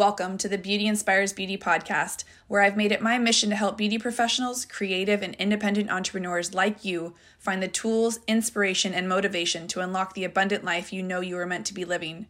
Welcome to the Beauty Inspires Beauty podcast, where I've made it my mission to help beauty professionals, creative, and independent entrepreneurs like you find the tools, inspiration, and motivation to unlock the abundant life you know you are meant to be living.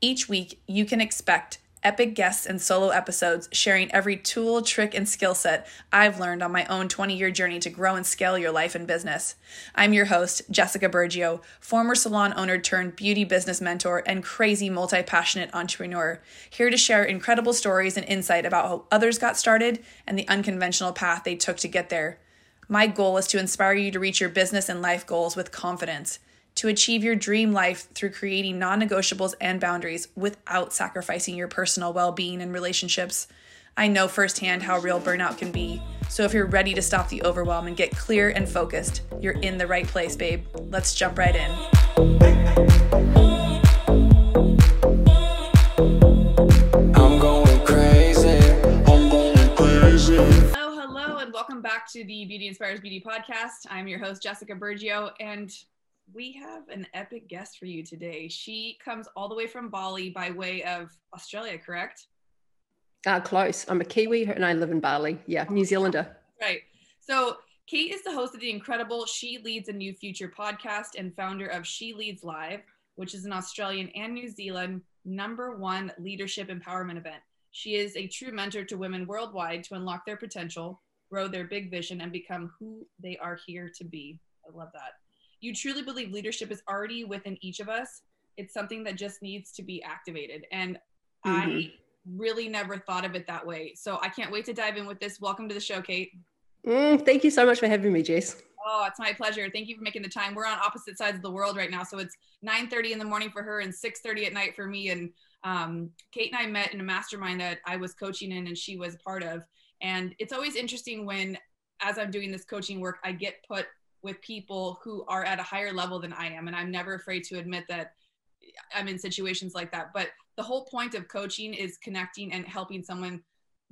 Each week, you can expect epic guests and solo episodes sharing every tool, trick, and skill set I've learned on my own 20 year journey to grow and scale your life and business. I'm your host, Jessica Burgio, former salon owner turned beauty business mentor and crazy multi passionate entrepreneur, here to share incredible stories and insight about how others got started and the unconventional path they took to get there. My goal is to inspire you to reach your business and life goals with confidence to achieve your dream life through creating non negotiables and boundaries without sacrificing your personal well being and relationships. I know firsthand how real burnout can be. So if you're ready to stop the overwhelm and get clear and focused, you're in the right place, babe. Let's jump right in. I'm going crazy. I'm going crazy. Hello, hello, and welcome back to the Beauty Inspires Beauty podcast. I'm your host, Jessica Burgio, and we have an epic guest for you today. She comes all the way from Bali by way of Australia, correct? Uh, close. I'm a Kiwi and I live in Bali. Yeah, New Zealander. Right. So Kate is the host of the incredible She Leads a New Future podcast and founder of She Leads Live, which is an Australian and New Zealand number one leadership empowerment event. She is a true mentor to women worldwide to unlock their potential, grow their big vision, and become who they are here to be. I love that you truly believe leadership is already within each of us. It's something that just needs to be activated. And mm-hmm. I really never thought of it that way. So I can't wait to dive in with this. Welcome to the show, Kate. Mm, thank you so much for having me, Jace. Oh, it's my pleasure. Thank you for making the time. We're on opposite sides of the world right now. So it's 9:30 in the morning for her and 6:30 at night for me. And um, Kate and I met in a mastermind that I was coaching in and she was part of. And it's always interesting when, as I'm doing this coaching work, I get put with people who are at a higher level than I am. And I'm never afraid to admit that I'm in situations like that. But the whole point of coaching is connecting and helping someone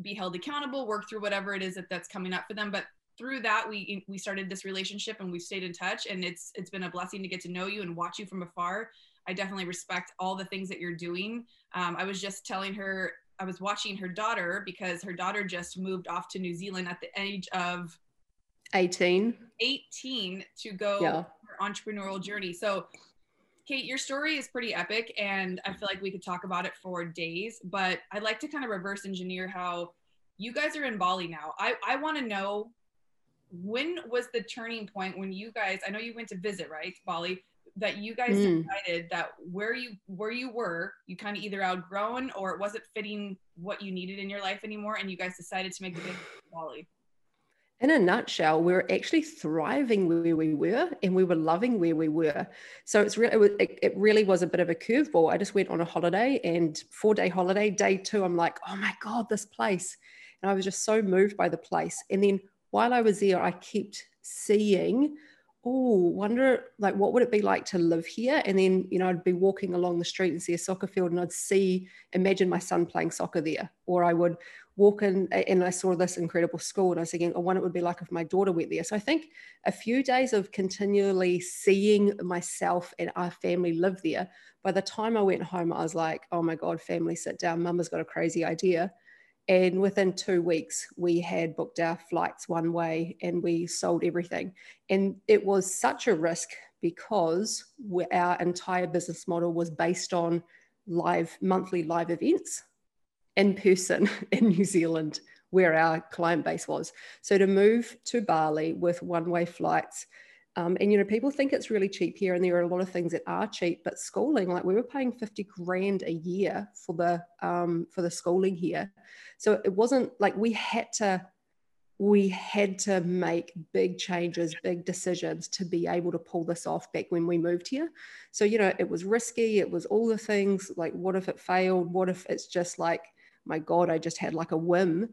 be held accountable, work through whatever it is that that's coming up for them. But through that, we we started this relationship and we've stayed in touch. And it's it's been a blessing to get to know you and watch you from afar. I definitely respect all the things that you're doing. Um, I was just telling her I was watching her daughter because her daughter just moved off to New Zealand at the age of 18 18 to go yeah. entrepreneurial journey so kate your story is pretty epic and i feel like we could talk about it for days but i'd like to kind of reverse engineer how you guys are in bali now i, I want to know when was the turning point when you guys i know you went to visit right bali that you guys mm. decided that where you where you were you kind of either outgrown or it wasn't fitting what you needed in your life anymore and you guys decided to make the big bali in a nutshell, we were actually thriving where we were and we were loving where we were. So it's really, it, it really was a bit of a curveball. I just went on a holiday and four day holiday, day two, I'm like, oh my God, this place. And I was just so moved by the place. And then while I was there, I kept seeing, oh, wonder like what would it be like to live here? And then, you know, I'd be walking along the street and see a soccer field and I'd see, imagine my son playing soccer there. Or I would walk in and I saw this incredible school and I was thinking, oh, what it would be like if my daughter went there. So I think a few days of continually seeing myself and our family live there. By the time I went home, I was like, oh my God, family, sit down. Mama's got a crazy idea. And within two weeks, we had booked our flights one way and we sold everything. And it was such a risk because our entire business model was based on live monthly live events in person in New Zealand, where our client base was. So to move to Bali with one way flights, um, and you know, people think it's really cheap here, and there are a lot of things that are cheap. But schooling, like we were paying fifty grand a year for the um, for the schooling here, so it wasn't like we had to we had to make big changes, big decisions to be able to pull this off back when we moved here. So you know, it was risky. It was all the things like, what if it failed? What if it's just like my God, I just had like a whim.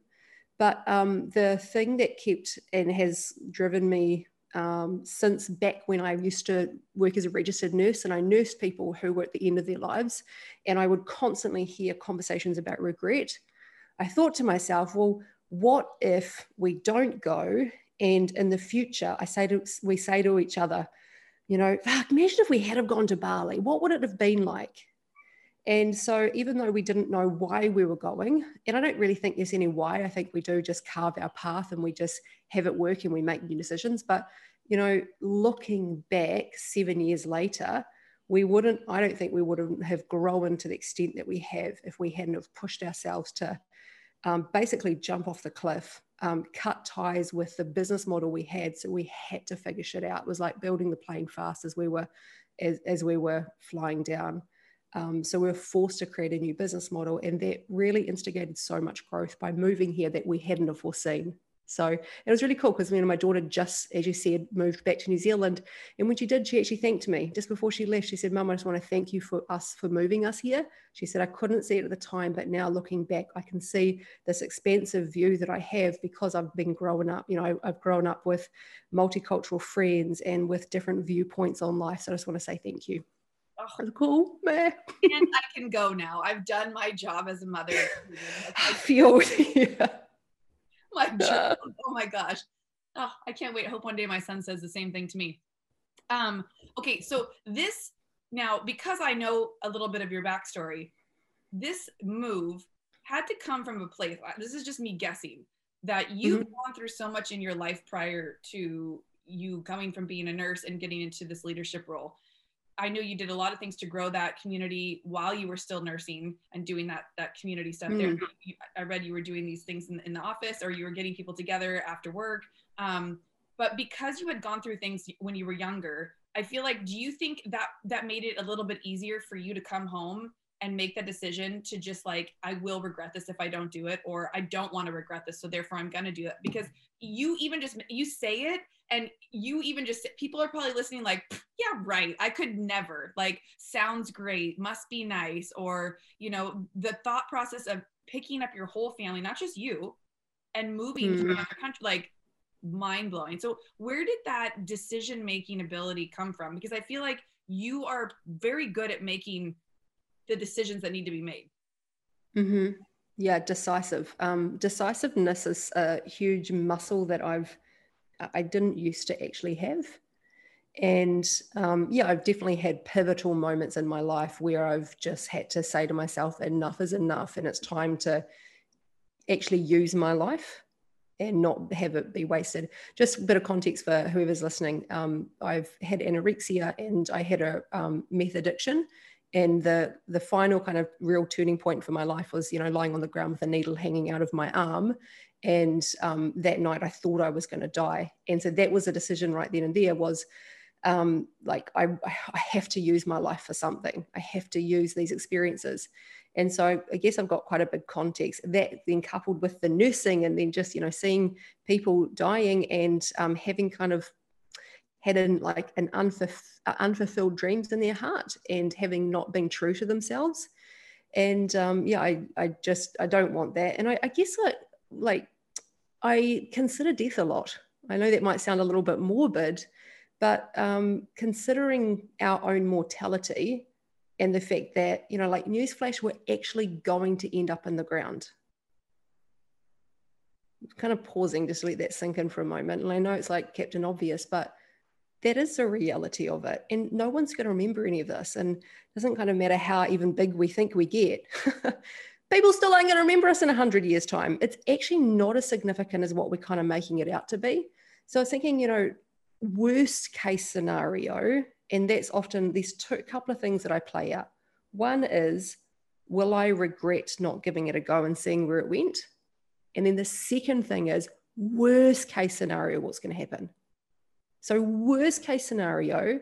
But um, the thing that kept and has driven me um, since back when I used to work as a registered nurse and I nursed people who were at the end of their lives, and I would constantly hear conversations about regret. I thought to myself, well, what if we don't go and in the future I say to we say to each other, you know, imagine if we had have gone to Bali, what would it have been like? And so, even though we didn't know why we were going, and I don't really think there's any why, I think we do just carve our path and we just have it work and we make new decisions. But, you know, looking back seven years later, we wouldn't, I don't think we would have grown to the extent that we have if we hadn't have pushed ourselves to um, basically jump off the cliff, um, cut ties with the business model we had. So we had to figure shit out. It was like building the plane fast as we were, as, as we were flying down. Um, so we were forced to create a new business model, and that really instigated so much growth by moving here that we hadn't have foreseen. So it was really cool because me and my daughter just, as you said, moved back to New Zealand. And when she did, she actually thanked me just before she left. She said, Mum, I just want to thank you for us for moving us here. She said, I couldn't see it at the time, but now looking back, I can see this expansive view that I have because I've been growing up. You know, I've grown up with multicultural friends and with different viewpoints on life. So I just want to say thank you. Cool, man. and I can go now. I've done my job as a mother. I feel, yeah my job. Oh my gosh. Oh, I can't wait. I hope one day my son says the same thing to me. Um, okay, so this now, because I know a little bit of your backstory, this move had to come from a place. This is just me guessing that you've mm-hmm. gone through so much in your life prior to you coming from being a nurse and getting into this leadership role I know you did a lot of things to grow that community while you were still nursing and doing that that community stuff mm. there. You, I read you were doing these things in, in, the office or you were getting people together after work. Um, but because you had gone through things when you were younger, I feel like do you think that that made it a little bit easier for you to come home and make that decision to just like I will regret this if I don't do it or I don't want to regret this so therefore I'm going to do it because you even just you say it and you even just people are probably listening like yeah right. I could never like sounds great must be nice or you know the thought process of picking up your whole family not just you and moving mm. to another country like mind blowing so where did that decision making ability come from? Because i feel like you are very good at making the decisions that need to be made. Mm-hmm. yeah decisive. Um, decisiveness is a huge muscle that i've I didn't used to actually have. And um, yeah, I've definitely had pivotal moments in my life where I've just had to say to myself, enough is enough, and it's time to actually use my life and not have it be wasted. Just a bit of context for whoever's listening. Um, I've had anorexia and I had a um, meth addiction. And the the final kind of real turning point for my life was, you know, lying on the ground with a needle hanging out of my arm and um, that night i thought i was going to die. And so that was a decision right then and there was um, like I, I have to use my life for something. I have to use these experiences. And so i guess i've got quite a big context. That then coupled with the nursing and then just you know seeing people dying and um, having kind of had an like an unfulf- uh, unfulfilled dreams in their heart and having not been true to themselves. And um, yeah I, I just i don't want that. And i, I guess like like I consider death a lot. I know that might sound a little bit morbid, but um, considering our own mortality and the fact that, you know, like newsflash, we're actually going to end up in the ground. Kind of pausing just to let that sink in for a moment. And I know it's like Captain Obvious, but that is the reality of it. And no one's going to remember any of this. And it doesn't kind of matter how even big we think we get. people still aren't going to remember us in 100 years' time. It's actually not as significant as what we're kind of making it out to be. So I was thinking, you know, worst case scenario, and that's often these two couple of things that I play out. One is, will I regret not giving it a go and seeing where it went? And then the second thing is, worst case scenario, what's going to happen? So, worst case scenario,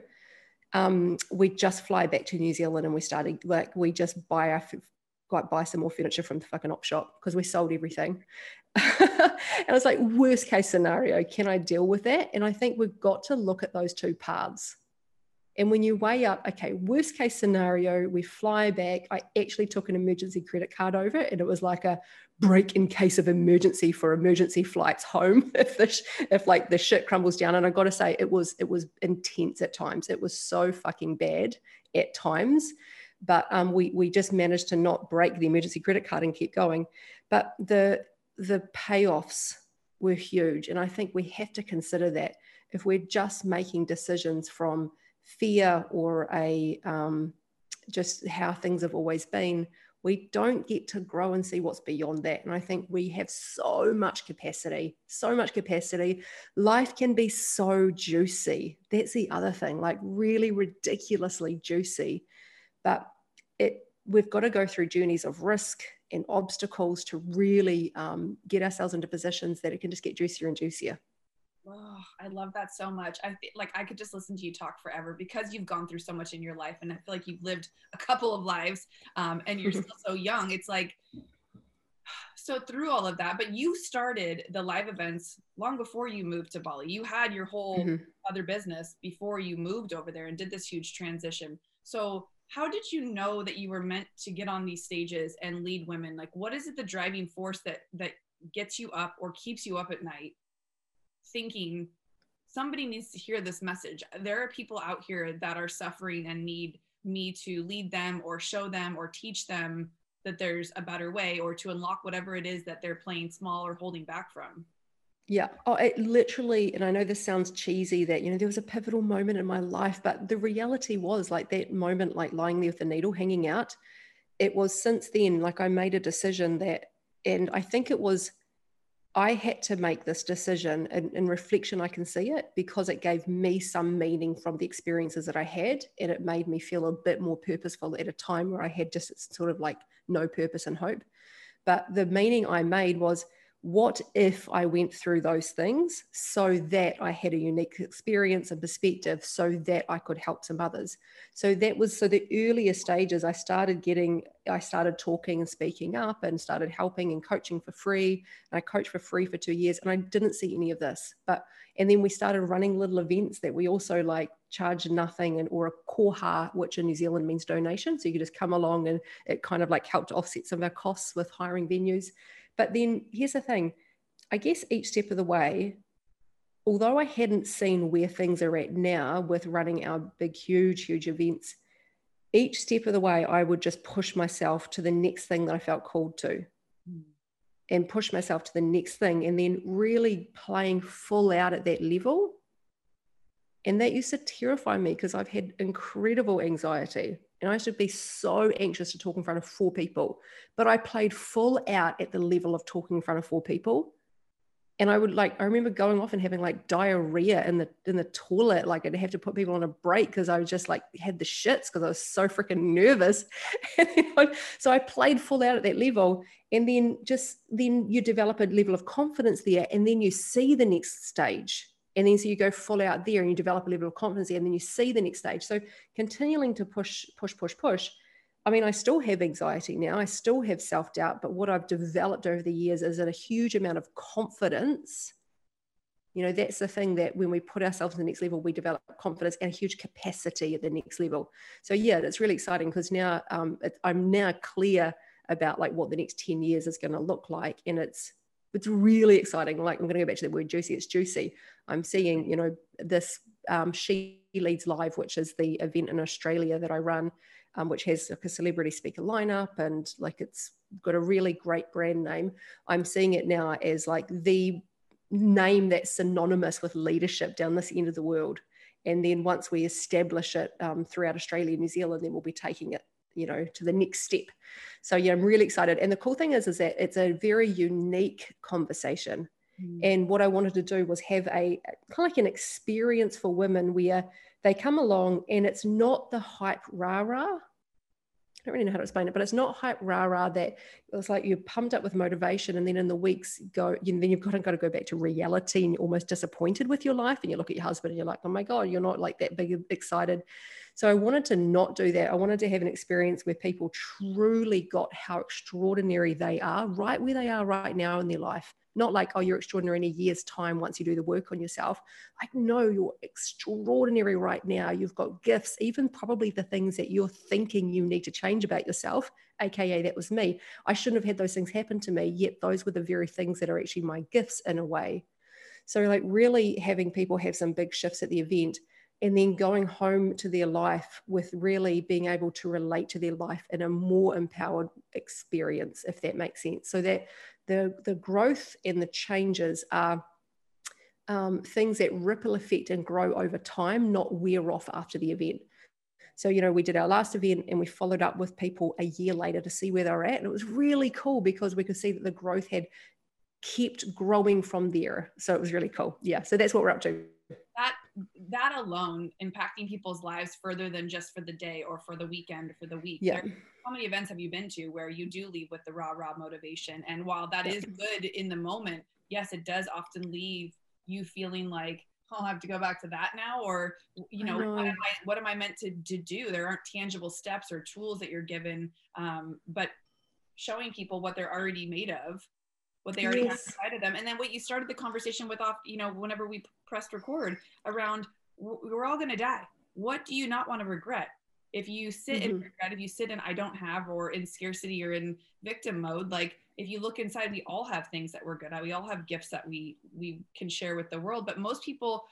um, we just fly back to New Zealand and we started like we just buy our like buy some more furniture from the fucking op shop because we sold everything. and I was like, worst case scenario, can I deal with that? And I think we've got to look at those two paths. And when you weigh up, okay, worst case scenario, we fly back. I actually took an emergency credit card over and it was like a break in case of emergency for emergency flights home if the sh- if like the shit crumbles down. And I got to say, it was it was intense at times. It was so fucking bad at times but um, we we just managed to not break the emergency credit card and keep going. But the the payoffs were huge, and I think we have to consider that if we're just making decisions from fear or a um, just how things have always been, we don't get to grow and see what's beyond that. And I think we have so much capacity, so much capacity. Life can be so juicy. That's the other thing, like really ridiculously juicy. But it we've got to go through journeys of risk and obstacles to really um, get ourselves into positions that it can just get juicier and juicier. Oh, I love that so much. I feel like I could just listen to you talk forever because you've gone through so much in your life, and I feel like you've lived a couple of lives, um, and you're still so young. It's like so through all of that, but you started the live events long before you moved to Bali. You had your whole mm-hmm. other business before you moved over there and did this huge transition. So how did you know that you were meant to get on these stages and lead women? Like, what is it the driving force that that gets you up or keeps you up at night? thinking somebody needs to hear this message. There are people out here that are suffering and need me to lead them or show them or teach them that there's a better way or to unlock whatever it is that they're playing small or holding back from. Yeah. Oh, it literally, and I know this sounds cheesy that, you know, there was a pivotal moment in my life, but the reality was like that moment, like lying there with the needle hanging out. It was since then, like I made a decision that, and I think it was I had to make this decision. And in, reflection, I can see it because it gave me some meaning from the experiences that I had. And it made me feel a bit more purposeful at a time where I had just sort of like no purpose and hope. But the meaning I made was what if I went through those things so that I had a unique experience and perspective so that I could help some others? So that was so the earlier stages, I started getting, I started talking and speaking up and started helping and coaching for free. And I coached for free for two years and I didn't see any of this. But, and then we started running little events that we also like charge nothing and or a koha, which in New Zealand means donation. So you could just come along and it kind of like helped offset some of our costs with hiring venues. But then here's the thing I guess each step of the way, although I hadn't seen where things are at now with running our big, huge, huge events, each step of the way, I would just push myself to the next thing that I felt called to. Mm. And push myself to the next thing, and then really playing full out at that level. And that used to terrify me because I've had incredible anxiety. And I used to be so anxious to talk in front of four people. But I played full out at the level of talking in front of four people. And I would like, I remember going off and having like diarrhea in the in the toilet. Like I'd have to put people on a break because I was just like had the shits because I was so freaking nervous. so I played full out at that level. And then just then you develop a level of confidence there. And then you see the next stage and then so you go full out there and you develop a level of confidence there, and then you see the next stage. So continuing to push push push push i mean i still have anxiety now. I still have self-doubt but what i've developed over the years is a huge amount of confidence you know that's the thing that when we put ourselves in the next level we develop confidence and a huge capacity at the next level. So yeah that's really exciting because now um, it, i'm now clear about like what the next 10 years is going to look like and it's it's really exciting. Like I'm going to go back to the word juicy. It's juicy. I'm seeing, you know, this um, She Leads Live, which is the event in Australia that I run, um, which has like a celebrity speaker lineup and like it's got a really great brand name. I'm seeing it now as like the name that's synonymous with leadership down this end of the world. And then once we establish it um, throughout Australia and New Zealand, then we'll be taking it you know to the next step so yeah i'm really excited and the cool thing is is that it's a very unique conversation mm. and what i wanted to do was have a kind of like an experience for women where they come along and it's not the hype rah rah I don't really know how to explain it, but it's not hype rah rah that it's like you're pumped up with motivation, and then in the weeks go, you know, then you've got to, got to go back to reality, and you're almost disappointed with your life, and you look at your husband and you're like, oh my god, you're not like that big excited. So I wanted to not do that. I wanted to have an experience where people truly got how extraordinary they are right where they are right now in their life. Not like, oh, you're extraordinary in a year's time once you do the work on yourself. Like, no, you're extraordinary right now. You've got gifts, even probably the things that you're thinking you need to change about yourself, AKA that was me. I shouldn't have had those things happen to me, yet those were the very things that are actually my gifts in a way. So, like, really having people have some big shifts at the event and then going home to their life with really being able to relate to their life in a more empowered experience if that makes sense so that the the growth and the changes are um, things that ripple effect and grow over time not wear off after the event So, you know, we did our last event and we followed up with people a year later to see where they were at. And it was really cool because we could see that the growth had kept growing from there. So it was really cool. Yeah. So that's what we're up to. That that alone impacting people's lives further than just for the day or for the weekend or for the week. Yeah. There, how many events have you been to where you do leave with the raw raw motivation? And while that is good in the moment, yes, it does often leave you feeling like I'll have to go back to that now, or you know, know. What, am I, what am I meant to, to do? There aren't tangible steps or tools that you're given, um, but showing people what they're already made of, what they already yes. have inside of them, and then what you started the conversation with off, you know, whenever we pressed record around, we're all going to die. What do you not want to regret? If you sit mm-hmm. in regret, if you sit in I don't have, or in scarcity, or in victim mode, like if you look inside we all have things that we're good at we all have gifts that we we can share with the world but most people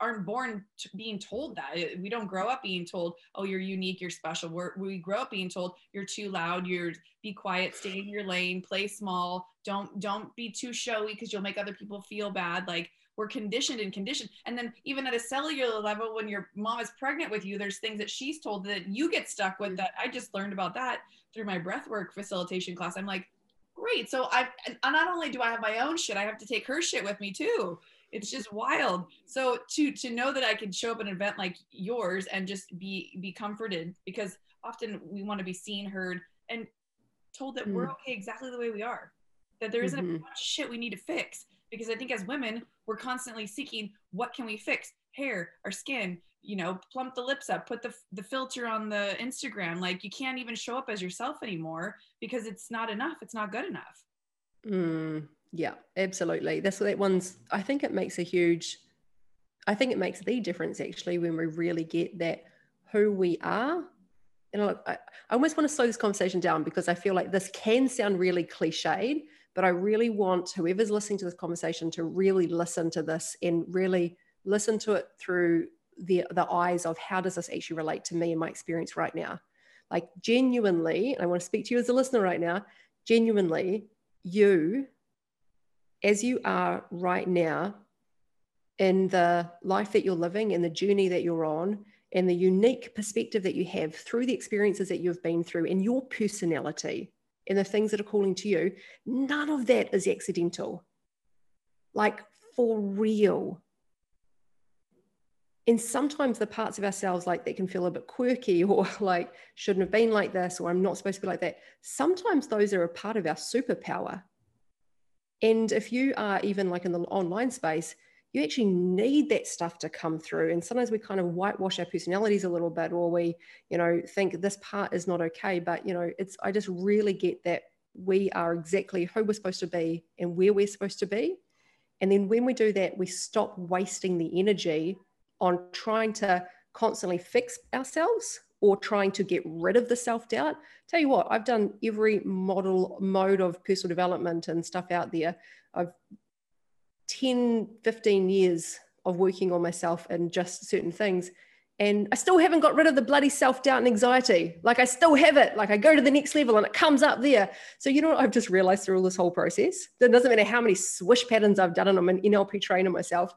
aren't born being told that. We don't grow up being told oh you're unique you're special. We're, we grow up being told you're too loud you're be quiet stay in your lane play small don't don't be too showy because you'll make other people feel bad. Like we're conditioned and conditioned. And then even at a cellular level when your mom is pregnant with you there's things that she's told that you get stuck with that i just learned about that through my breathwork facilitation class. I'm like great. So I not only do I have my own shit, I have to take her shit with me too. It's just wild. So to to know that I can show up at an event like yours and just be be comforted because often we want to be seen, heard, and told that mm. we're okay exactly the way we are. That there isn't mm-hmm. a bunch of shit we need to fix. Because I think as women, we're constantly seeking what can we fix? Hair, our skin, you know plump the lips up put the, the filter on the instagram like you can't even show up as yourself anymore because it's not enough it's not good enough mm, yeah absolutely. That's what that one's i think it makes a huge i think it makes the difference actually when we really get that who we are. And I, I almost want to slow this conversation down because i feel like this can sound really cliched but i really want whoever's listening to this conversation to really listen to this and really listen to it through the the eyes of how does this actually relate to me and my experience right now? Like genuinely i want to speak to you as a listener right now genuinely you as you are right now in the life that you're living and the journey that you're on and the unique perspective that you have through the experiences that you've been through and your personality and the things that are calling to you none of that is accidental. Like for real. And sometimes the parts of ourselves like that can feel a bit quirky or like shouldn't have been like this or i'm not supposed to be like that sometimes those are a part of our superpower and if you are even like in the online space you actually need that stuff to come through. And sometimes we kind of whitewash our personalities a little bit or we you know think this part is not okay. But you know it's i just really get that we are exactly who we're supposed to be and where we're supposed to be. And then when we do that we stop wasting the energy on trying to constantly fix ourselves or trying to get rid of the self-doubt tell you what i've done every model mode of personal development and stuff out there. I've 10 15 years of working on myself and just certain things and i still haven't got rid of the bloody self-doubt and anxiety. Like i still have it. Like i go to the next level and it comes up there. So you know what i've just realized through all this whole process? It doesn't matter how many swish patterns i've done and i'm an nlp trainer myself.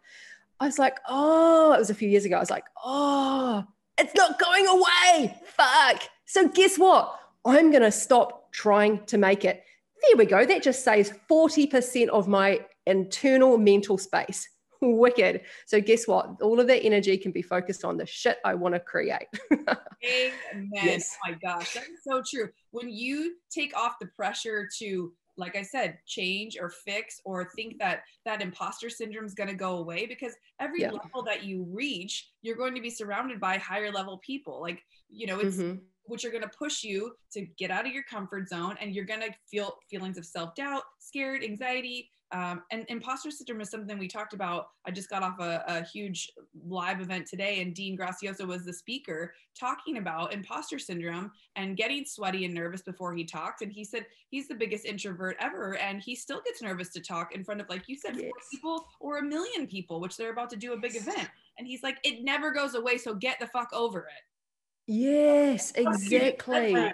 I was like, oh, it was a few years ago. I was like, oh, it's not going away. Fuck. So guess what? I'm going to stop trying to make it. There we go. That just saves 40% of my internal mental space. Wicked. So guess what? All of that energy can be focused on the shit I want to create. Amen. Yes. Oh my gosh, that's so true. When you take off the pressure to like I said, change or fix or think that that imposter syndrome is going to go away because every yeah. level that you reach, you're going to be surrounded by higher level people. Like, you know, it's mm-hmm. which are going to push you to get out of your comfort zone and you're going to feel feelings of self doubt, scared, anxiety, um, and imposter syndrome is something we talked about. I just got off a, a, huge live event today, and Dean Graziosi was the speaker talking about imposter syndrome and getting sweaty and nervous before he talks. And he said he's the biggest introvert ever, and he still gets nervous to talk in front of, like you said, yes. people or a million people, which they're about to do a big event. And he's like, it never goes away, so get the fuck over it. Yes, exactly.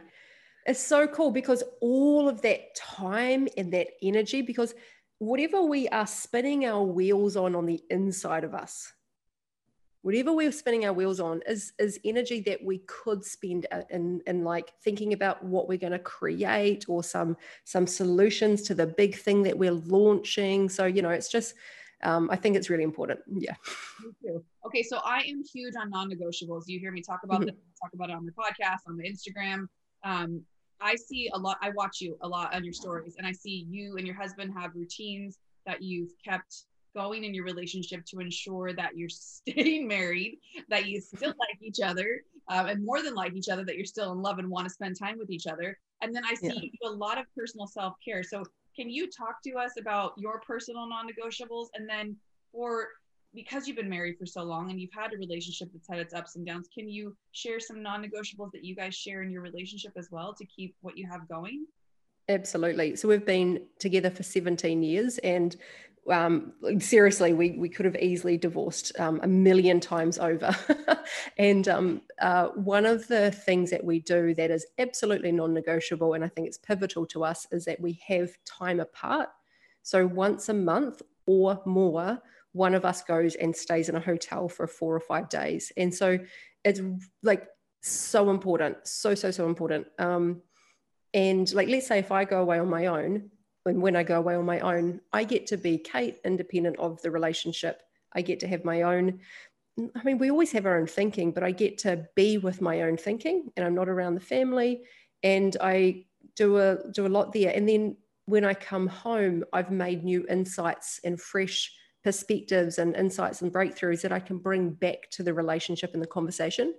It's so cool because all of that time and that energy, because whatever we are spinning our wheels on on the inside of us, whatever we're spinning our wheels on is is energy that we could spend in in like thinking about what we're going to create or some some solutions to the big thing that we're launching so you know it's just um, I think it's really important. Yeah. Okay, so I am huge on non-negotiables. You hear me talk about mm-hmm. this, talk about it on the podcast, on the Instagram. Um, I see a lot. I watch you a lot on your stories, and I see you and your husband have routines that you've kept going in your relationship to ensure that you're staying married, that you still like each other, um, and more than like each other, that you're still in love and want to spend time with each other. And then I see yeah. you do a lot of personal self care. So can you talk to us about your personal non-negotiables and then for because you've been married for so long and you've had a relationship that's had its ups and downs can you share some non-negotiables that you guys share in your relationship as well to keep what you have going absolutely so we've been together for 17 years and um, seriously, we, we could have easily divorced um, a million times over. and um, uh, one of the things that we do that is absolutely non negotiable, and I think it's pivotal to us, is that we have time apart. So once a month or more, one of us goes and stays in a hotel for four or five days. And so it's like so important, so, so, so important. Um, and like, let's say if I go away on my own, when when I go away on my own, I get to be Kate, independent of the relationship. I get to have my own. I mean, we always have our own thinking, but I get to be with my own thinking, and I'm not around the family, and I do a do a lot there. And then when I come home, I've made new insights and fresh perspectives and insights and breakthroughs that I can bring back to the relationship and the conversation.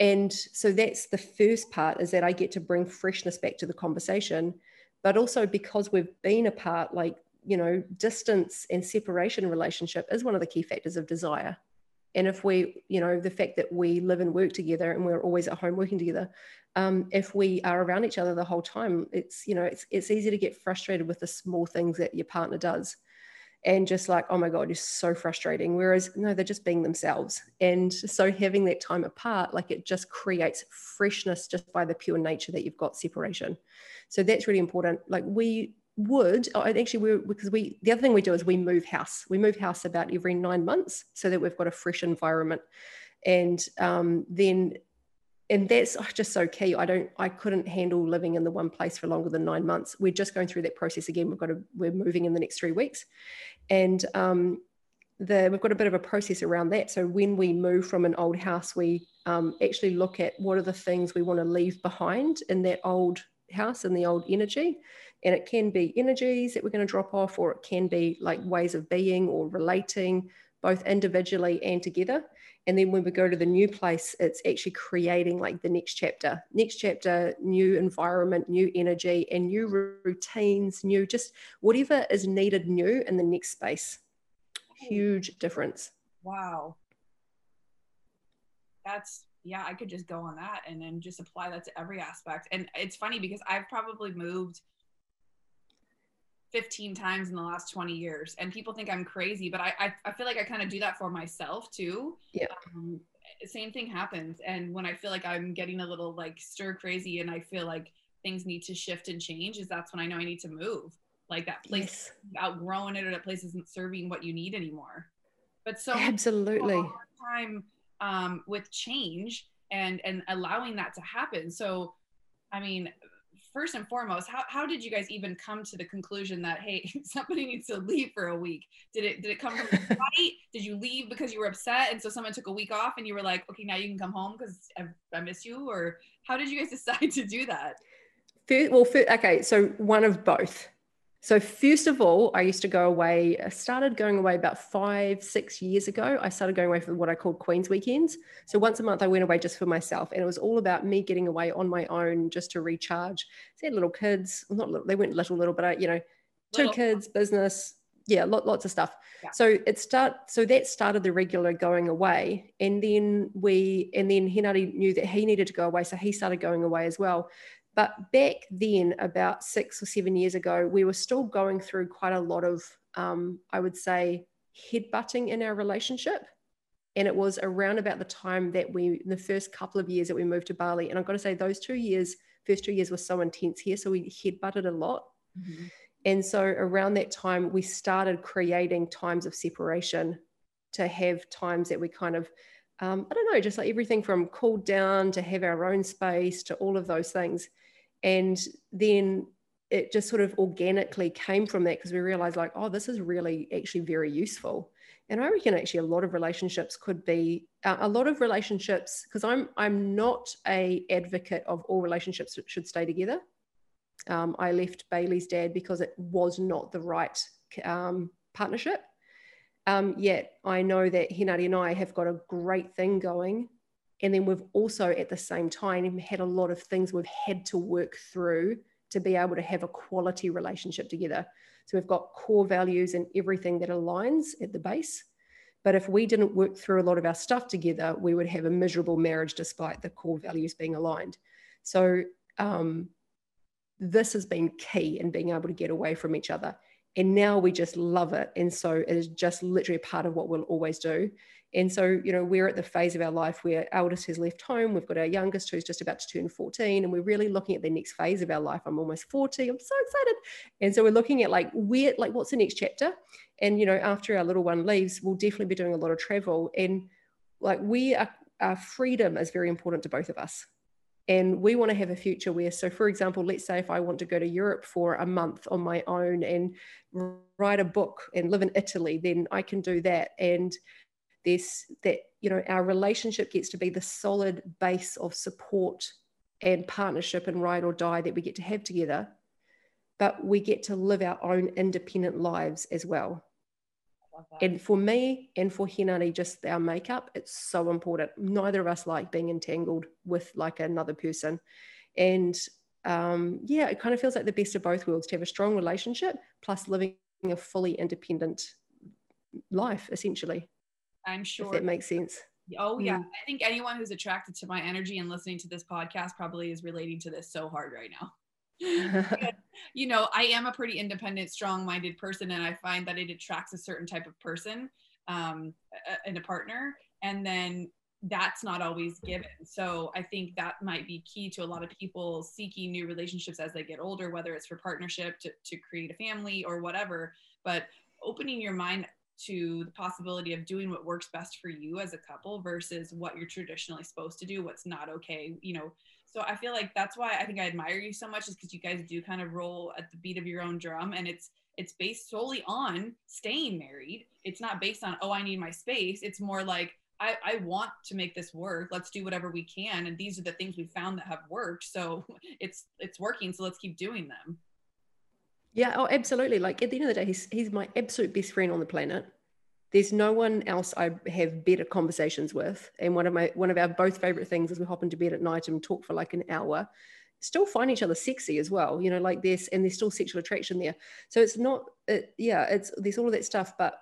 And so that's the first part is that I get to bring freshness back to the conversation but also because we've been apart like you know distance and separation relationship is one of the key factors of desire and if we you know the fact that we live and work together and we're always at home working together um, if we are around each other the whole time it's you know it's, it's easy to get frustrated with the small things that your partner does and just like oh my god you're so frustrating. Whereas no they're just being themselves. And so having that time apart like it just creates freshness just by the pure nature that you've got separation. So that's really important. Like we would oh, actually we because we the other thing we do is we move house. We move house about every nine months so that we've got a fresh environment. And um, then and that's just so key. I don't i couldn't handle living in the one place for longer than nine months. We're just going through that process again. We've got to we're moving in the next three weeks. And um, the, we've got a bit of a process around that. So when we move from an old house we um, actually look at what are the things we want to leave behind in that old house and the old energy. And it can be energies that we're going to drop off or it can be like ways of being or relating both individually and together. And then when we go to the new place it's actually creating like the next chapter. Next chapter new environment new energy and new routines new just whatever is needed new in the next space. Huge difference. Wow. That's yeah i could just go on that and then just apply that to every aspect. And it's funny because i've probably moved 15 times in the last 20 years. And people think i'm crazy but i i, I feel like i kind of do that for myself too. Yeah. Um, same thing happens. And when i feel like i'm getting a little like stir crazy and i feel like things need to shift and change is that's when i know i need to move. Like that place yes. outgrowing it or that place isn't serving what you need anymore. But so absolutely. time um, with change and and allowing that to happen. So i mean first and foremost, how, how did you guys even come to the conclusion that hey, somebody needs to leave for a week? Did it did it come from a fight? did you leave because you were upset and so someone took a week off and you were like, okay, now you can come home because I, I miss you? Or how did you guys decide to do that? Well, okay, so one of both. So, first of all, I used to go away. I started going away about five, six years ago. I started going away for what I called Queen's weekends. So, once a month, I went away just for myself. And it was all about me getting away on my own just to recharge. So, I had little kids, not little, they weren't little, little, but I, you know, two little. kids, business, yeah, lot, lots of stuff. Yeah. So it start so that started the regular going away, and then we and then Hinari knew that he needed to go away, so he started going away as well. But back then, about six or seven years ago, we were still going through quite a lot of, um, I would say, headbutting in our relationship. And it was around about the time that we, the first couple of years that we moved to Bali. And I've got to say, those two years, first two years were so intense here. So we headbutted a lot. Mm-hmm. And so around that time, we started creating times of separation to have times that we kind of um, I don't know, just like everything from cooled down to have our own space to all of those things. And then it just sort of organically came from that because we realized like, oh, this is really actually very useful. And I reckon actually a lot of relationships could be uh, a lot of relationships because I'm I'm not a advocate of all relationships should stay together. Um, I left Bailey's dad because it was not the right um, partnership. Um, yet I know that Hinari and I have got a great thing going. And then we've also at the same time had a lot of things we've had to work through to be able to have a quality relationship together. So we've got core values and everything that aligns at the base. But if we didn't work through a lot of our stuff together, we would have a miserable marriage despite the core values being aligned. So um, this has been key in being able to get away from each other and now we just love it and so it is just literally part of what we'll always do and so you know we're at the phase of our life where our eldest has left home we've got our youngest who's just about to turn 14 and we're really looking at the next phase of our life. I'm almost 40 i'm so excited. And so we're looking at like where like what's the next chapter? And you know after our little one leaves we'll definitely be doing a lot of travel. And like we are our freedom is very important to both of us. And we want to have a future where so for example let's say if i want to go to europe for a month on my own and write a book and live in italy then i can do that. And this that you know our relationship gets to be the solid base of support and partnership and ride or die that we get to have together but we get to live our own independent lives as well and for me and for Hinari, just our makeup, it's so important. Neither of us like being entangled with like another person. And um, yeah, it kind of feels like the best of both worlds to have a strong relationship plus living a fully independent life, essentially. I'm sure if that makes sense. Oh yeah, mm. I think anyone who's attracted to my energy and listening to this podcast probably is relating to this so hard right now. you know, I am a pretty independent, strong minded person, and I find that it attracts a certain type of person um, in a partner. And then that's not always given. So I think that might be key to a lot of people seeking new relationships as they get older, whether it's for partnership, to, to create a family, or whatever. But opening your mind to the possibility of doing what works best for you as a couple versus what you're traditionally supposed to do, what's not okay, you know, so I feel like that's why I think I admire you so much is because you guys do kind of roll at the beat of your own drum and it's it's based solely on staying married. It's not based on, oh, I need my space. It's more like I, I want to make this work. Let's do whatever we can. And these are the things we found that have worked. So it's it's working. So let's keep doing them. Yeah, oh, absolutely. Like at the end of the day, he's he's my absolute best friend on the planet there's no one else I have better conversations with. And one of my one of our both favorite things is we hop into bed at night and talk for like an hour. Still find each other sexy as well, you know, like this, and there's still sexual attraction there. So it's not, it, yeah, it's there's all of that stuff, but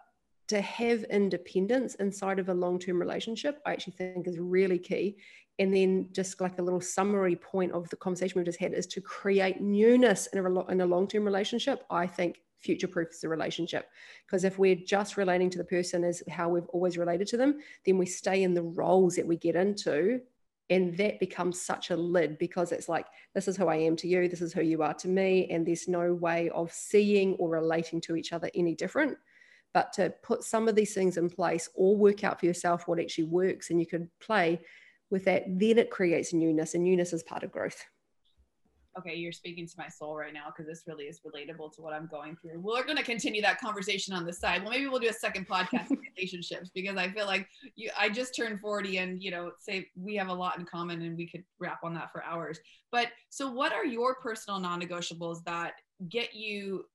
to have independence inside of a long-term relationship, I actually think is really key. And then just like a little summary point of the conversation we've just had is to create newness in a, in a long-term relationship. I think future proofs the relationship. Because if we're just relating to the person as how we've always related to them, then we stay in the roles that we get into. And that becomes such a lid because it's like, this is who I am to you, this is who you are to me. And there's no way of seeing or relating to each other any different. But to put some of these things in place or work out for yourself what actually works and you could play with that, then it creates newness. And newness is part of growth okay, you're speaking to my soul right now because this really is relatable to what I'm going through. We're going to continue that conversation on the side. Well, maybe we'll do a second podcast on relationships because I feel like you, I just turned 40 and, you know, say we have a lot in common and we could wrap on that for hours. But so what are your personal non-negotiables that get you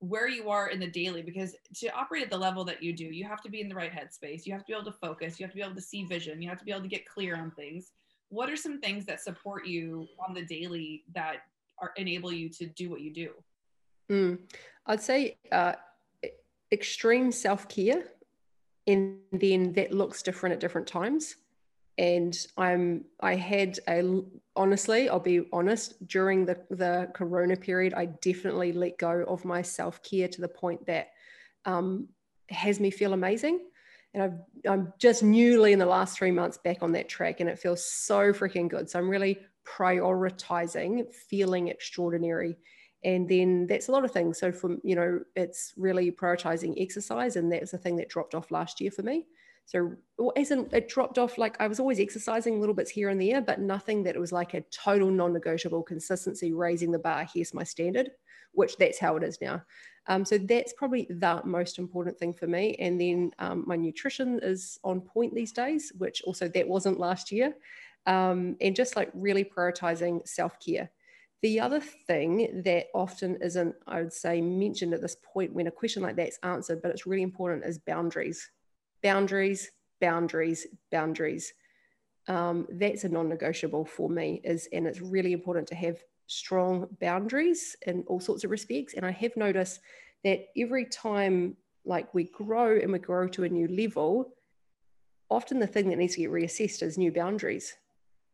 where you are in the daily because to operate at the level that you do you have to be in the right headspace. You have to be able to focus. You have to be able to see vision. You have to be able to get clear on things. What are some things that support you on the daily that are enable you to do what you do? Mm, i'd say uh, extreme self-care and then that looks different at different times and i'm i had a honestly i'll be honest during the the corona period i definitely let go of my self-care to the point that um, has me feel amazing. And I've, I'm just newly in the last three months back on that track, and it feels so freaking good. So I'm really prioritizing feeling extraordinary. And then that's a lot of things. So from you know it's really prioritizing exercise and that's the thing that dropped off last year for me so as it dropped off like i was always exercising little bits here and there but nothing that it was like a total non-negotiable consistency raising the bar here's my standard which that's how it is now. Um, so that's probably the most important thing for me. And then um, my nutrition is on point these days which also that wasn't last year. Um, and just like really prioritizing self-care. The other thing that often isn't, I would say, mentioned at this point when a question like that's answered, but it's really important, is boundaries. Boundaries, boundaries, boundaries. Um, that's a non-negotiable for me. Is and it's really important to have strong boundaries in all sorts of respects. And I have noticed that every time, like we grow and we grow to a new level, often the thing that needs to get reassessed is new boundaries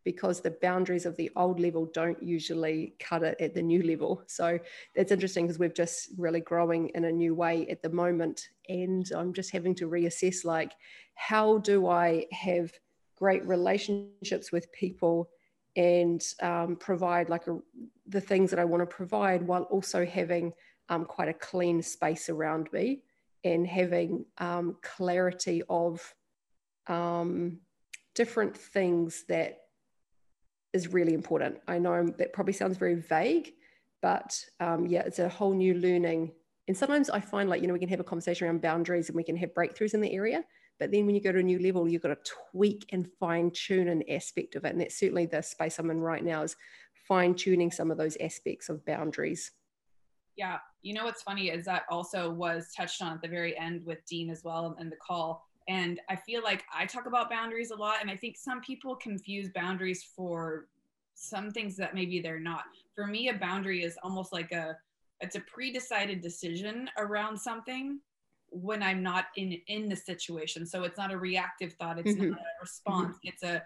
because the boundaries of the old level don't usually cut it at the new level. So it's interesting because we're just really growing in a new way at the moment. And I'm just having to reassess like, how do I have great relationships with people and um, provide like a, the things that I want to provide while also having um, quite a clean space around me and having um, clarity of um, different things that is really important. I know that probably sounds very vague, but um, yeah, it's a whole new learning. And sometimes I find like, you know, we can have a conversation around boundaries and we can have breakthroughs in the area. But then when you go to a new level, you've got to tweak and fine tune an aspect of it. And that's certainly the space I'm in right now is fine tuning some of those aspects of boundaries. Yeah. You know, what's funny is that also was touched on at the very end with Dean as well in the call and I feel like I talk about boundaries a lot, and I think some people confuse boundaries for some things that maybe they're not. For me, a boundary is almost like a it's a pre-decided decision around something when I'm not in in the situation. So it's not a reactive thought. It's mm-hmm. not a response. Mm-hmm. It's a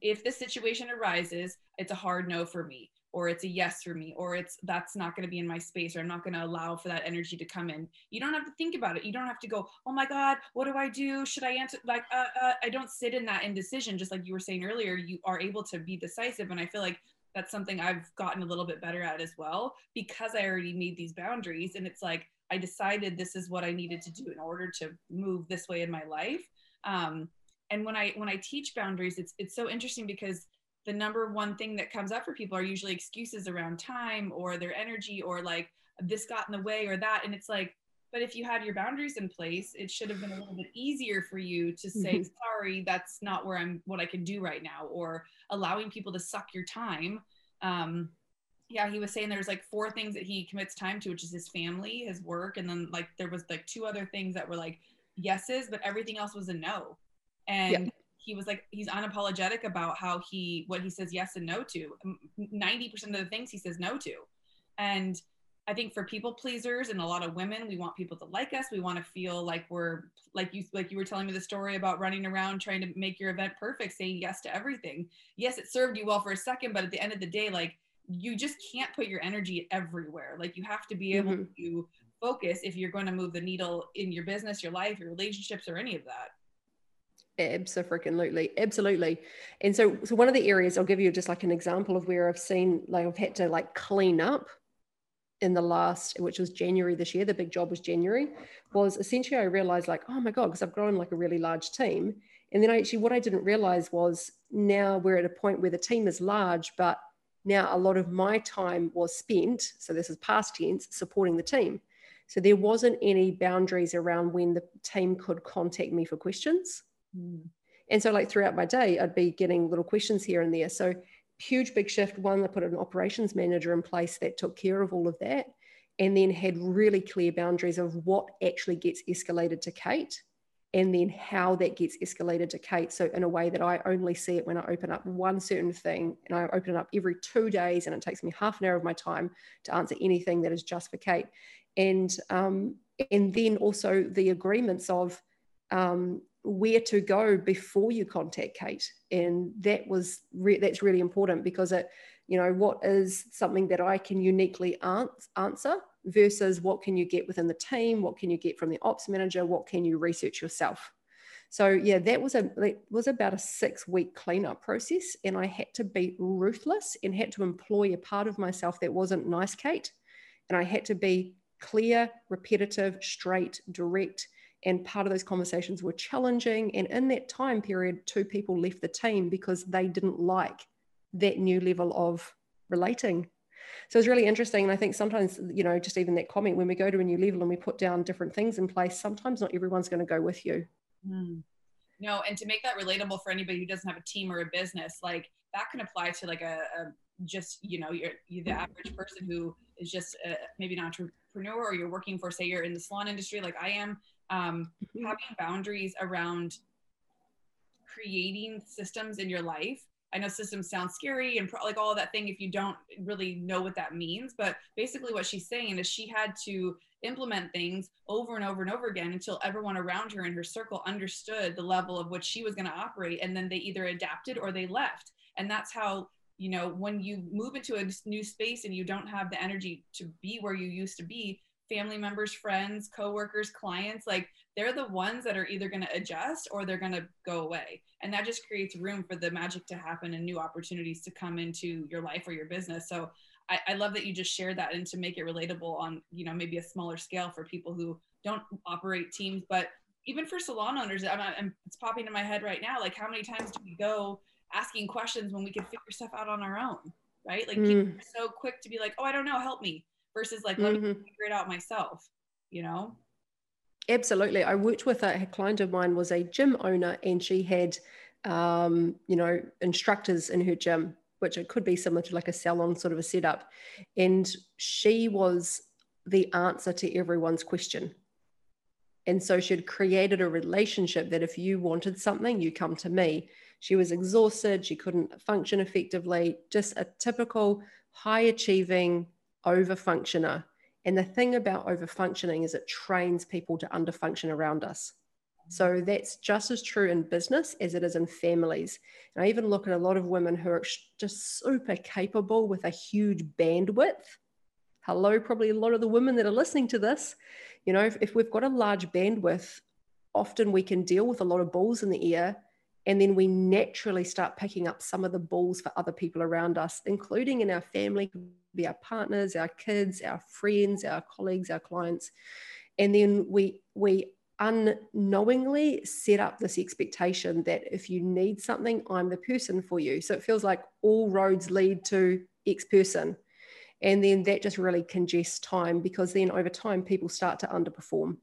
if the situation arises, it's a hard no for me or it's a yes for me or it's that's not going to be in my space or i'm not going to allow for that energy to come in. You don't have to think about it. You don't have to go oh my god what do i do? Should i answer like uh, uh, i don't sit in that indecision just like you were saying earlier you are able to be decisive and i feel like that's something i've gotten a little bit better at as well because i already made these boundaries and it's like i decided this is what i needed to do in order to move this way in my life. Um, and when i when i teach boundaries it's it's so interesting because the number one thing that comes up for people are usually excuses around time or their energy or like this got in the way or that. And it's like but if you had your boundaries in place it should have been a little bit easier for you to say mm-hmm. sorry that's not where i'm what i can do right now or allowing people to suck your time. Um yeah he was saying there's like four things that he commits time to which is his family his work and then like there was like two other things that were like yeses but everything else was a no. And yeah he was like he's unapologetic about how he what he says yes and no to. 90% of the things he says no to. And i think for people pleasers and a lot of women we want people to like us. We want to feel like we're like you like you were telling me the story about running around trying to make your event perfect saying yes to everything. Yes it served you well for a second but at the end of the day like you just can't put your energy everywhere. Like you have to be able mm-hmm. to focus if you're going to move the needle in your business your life your relationships or any of that Absolutely, absolutely. And so, so one of the areas I'll give you just like an example of where I've seen like I've had to like clean up in the last, which was January this year. The big job was January. Was essentially I realized like, oh my god, because I've grown like a really large team. And then I actually what I didn't realize was now we're at a point where the team is large, but now a lot of my time was spent. So this is past tense, supporting the team. So there wasn't any boundaries around when the team could contact me for questions Mm. And so, like throughout my day, I'd be getting little questions here and there. So, huge big shift. One, I put an operations manager in place that took care of all of that and then had really clear boundaries of what actually gets escalated to Kate and then how that gets escalated to Kate. So, in a way that I only see it when I open up one certain thing and I open it up every two days, and it takes me half an hour of my time to answer anything that is just for Kate. And, um, and then also the agreements of, um, where to go before you contact Kate. And that was re- that's really important because it, you know, what is something that I can uniquely answer versus what can you get within the team, what can you get from the ops manager, what can you research yourself. So yeah, that was a it was about a six week cleanup process, and I had to be ruthless and had to employ a part of myself that wasn't nice, Kate, And I had to be clear, repetitive, straight, direct. And part of those conversations were challenging. And in that time period, two people left the team because they didn't like that new level of relating. So it's really interesting. And I think sometimes, you know, just even that comment, when we go to a new level and we put down different things in place, sometimes not everyone's going to go with you. Mm. No, and to make that relatable for anybody who doesn't have a team or a business, like that can apply to like a, a just you know you're, you're the average person who is just a, maybe an entrepreneur or you're working for say you're in the salon industry like i am um, mm-hmm. having boundaries around creating systems in your life i know systems sound scary and pro- like all that thing if you don't really know what that means but basically what she's saying is she had to implement things over and over and over again until everyone around her in her circle understood the level of which she was going to operate and then they either adapted or they left and that's how you know when you move into a new space and you don't have the energy to be where you used to be family members friends coworkers clients like they're the ones that are either going to adjust or they're going to go away and that just creates room for the magic to happen and new opportunities to come into your life or your business so I, I love that you just shared that and to make it relatable on you know maybe a smaller scale for people who don't operate teams but even for salon owners I'm, I'm, it's popping in my head right now like how many times do we go asking questions when we can figure stuff out on our own, right? Like mm. people are so quick to be like, "Oh, I don't know, help me," versus like, "Let mm-hmm. me figure it out myself," you know? Absolutely. I worked with a, a client of mine was a gym owner, and she had, um, you know, instructors in her gym, which it could be similar to like a salon sort of a setup, and she was the answer to everyone's question. And so she'd created a relationship that if you wanted something, you come to me. She was exhausted, she couldn't function effectively, just a typical high achieving over functioner. And the thing about over functioning is it trains people to under function around us. So that's just as true in business as it is in families. And I even look at a lot of women who are just super capable with a huge bandwidth. Hello, probably a lot of the women that are listening to this. You know, if, if we've got a large bandwidth, often we can deal with a lot of balls in the air and then we naturally start picking up some of the balls for other people around us, including in our family, be our partners, our kids, our friends, our colleagues, our clients. And then we we unknowingly set up this expectation that if you need something, I'm the person for you. So it feels like all roads lead to X person. And then that just really congests time because then over time people start to underperform.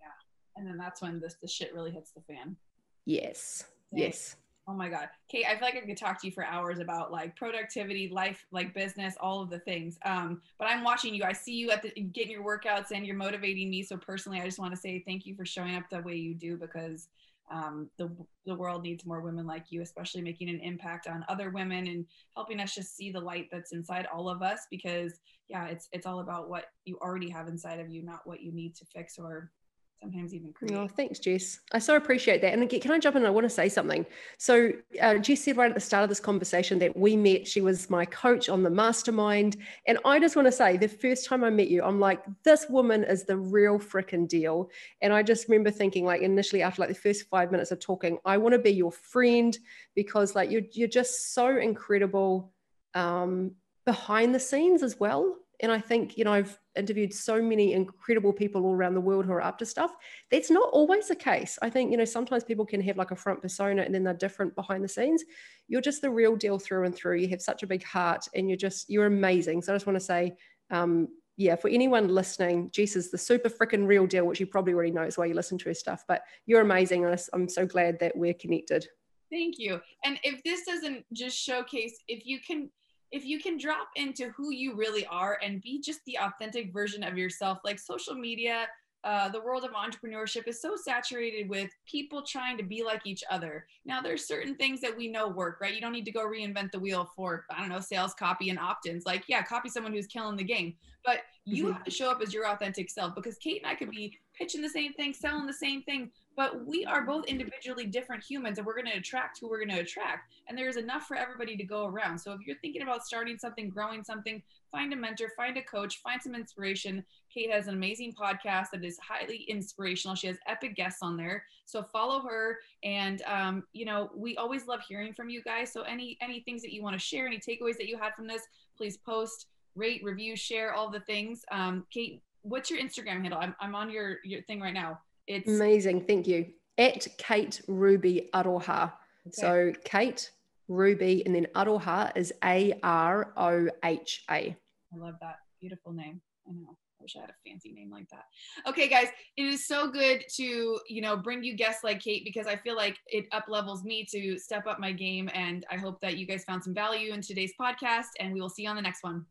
Yeah. And then that's when this the shit really hits the fan. Yes. Yes. Oh my God. Kate, I feel like I could talk to you for hours about like productivity, life, like business, all of the things. Um, but I'm watching you. I see you at the getting your workouts and you're motivating me. So personally, I just want to say thank you for showing up the way you do because um, the, the world needs more women like you, especially making an impact on other women and helping us just see the light that's inside all of us because yeah, it's, it's all about what you already have inside of you, not what you need to fix or sometimes even create. Oh, thanks, Jess. I so appreciate that. And can I jump in? I want to say something. So, uh, Jess said right at the start of this conversation that we met. She was my coach on the mastermind. And I just want to say, the first time I met you, I'm like, this woman is the real freaking deal. And I just remember thinking, like, initially after like the first five minutes of talking, I want to be your friend because, like, you're, you're just so incredible um, behind the scenes as well. And I think, you know, I've interviewed so many incredible people all around the world who are up to stuff. That's not always the case. I think, you know, sometimes people can have like a front persona and then they're different behind the scenes. You're just the real deal through and through. You have such a big heart and you're just, you're amazing. So I just want to say, um, yeah, for anyone listening, Jess is the super freaking real deal, which you probably already know is why you listen to her stuff. But you're amazing. And I'm so glad that we're connected. Thank you. And if this doesn't just showcase, if you can, if you can drop into who you really are and be just the authentic version of yourself, like social media, uh, the world of entrepreneurship is so saturated with people trying to be like each other. Now, there's certain things that we know work, right? You don't need to go reinvent the wheel for, I don't know, sales copy and opt ins. Like, yeah, copy someone who's killing the game, but you mm-hmm. have to show up as your authentic self because Kate and I could be pitching the same thing, selling the same thing, but we are both individually different humans and we're going to attract who we're going to attract and there's enough for everybody to go around so if you're thinking about starting something growing something find a mentor find a coach find some inspiration kate has an amazing podcast that is highly inspirational she has epic guests on there so follow her and um, you know we always love hearing from you guys so any any things that you want to share any takeaways that you had from this please post rate, review, share all the things. Um, Kate, what's your Instagram handle? I'm, I'm on your, your thing right now. It's Amazing. Thank you. At Kate Ruby Aroha. So Kate Ruby and then Aroha is A R O H A. I love that. Beautiful name. I know. I wish I had a fancy name like that. Okay, guys, it is so good to, you know, bring you guests like Kate because I feel like it up levels me to step up my game. And I hope that you guys found some value in today's podcast. And we will see you on the next one.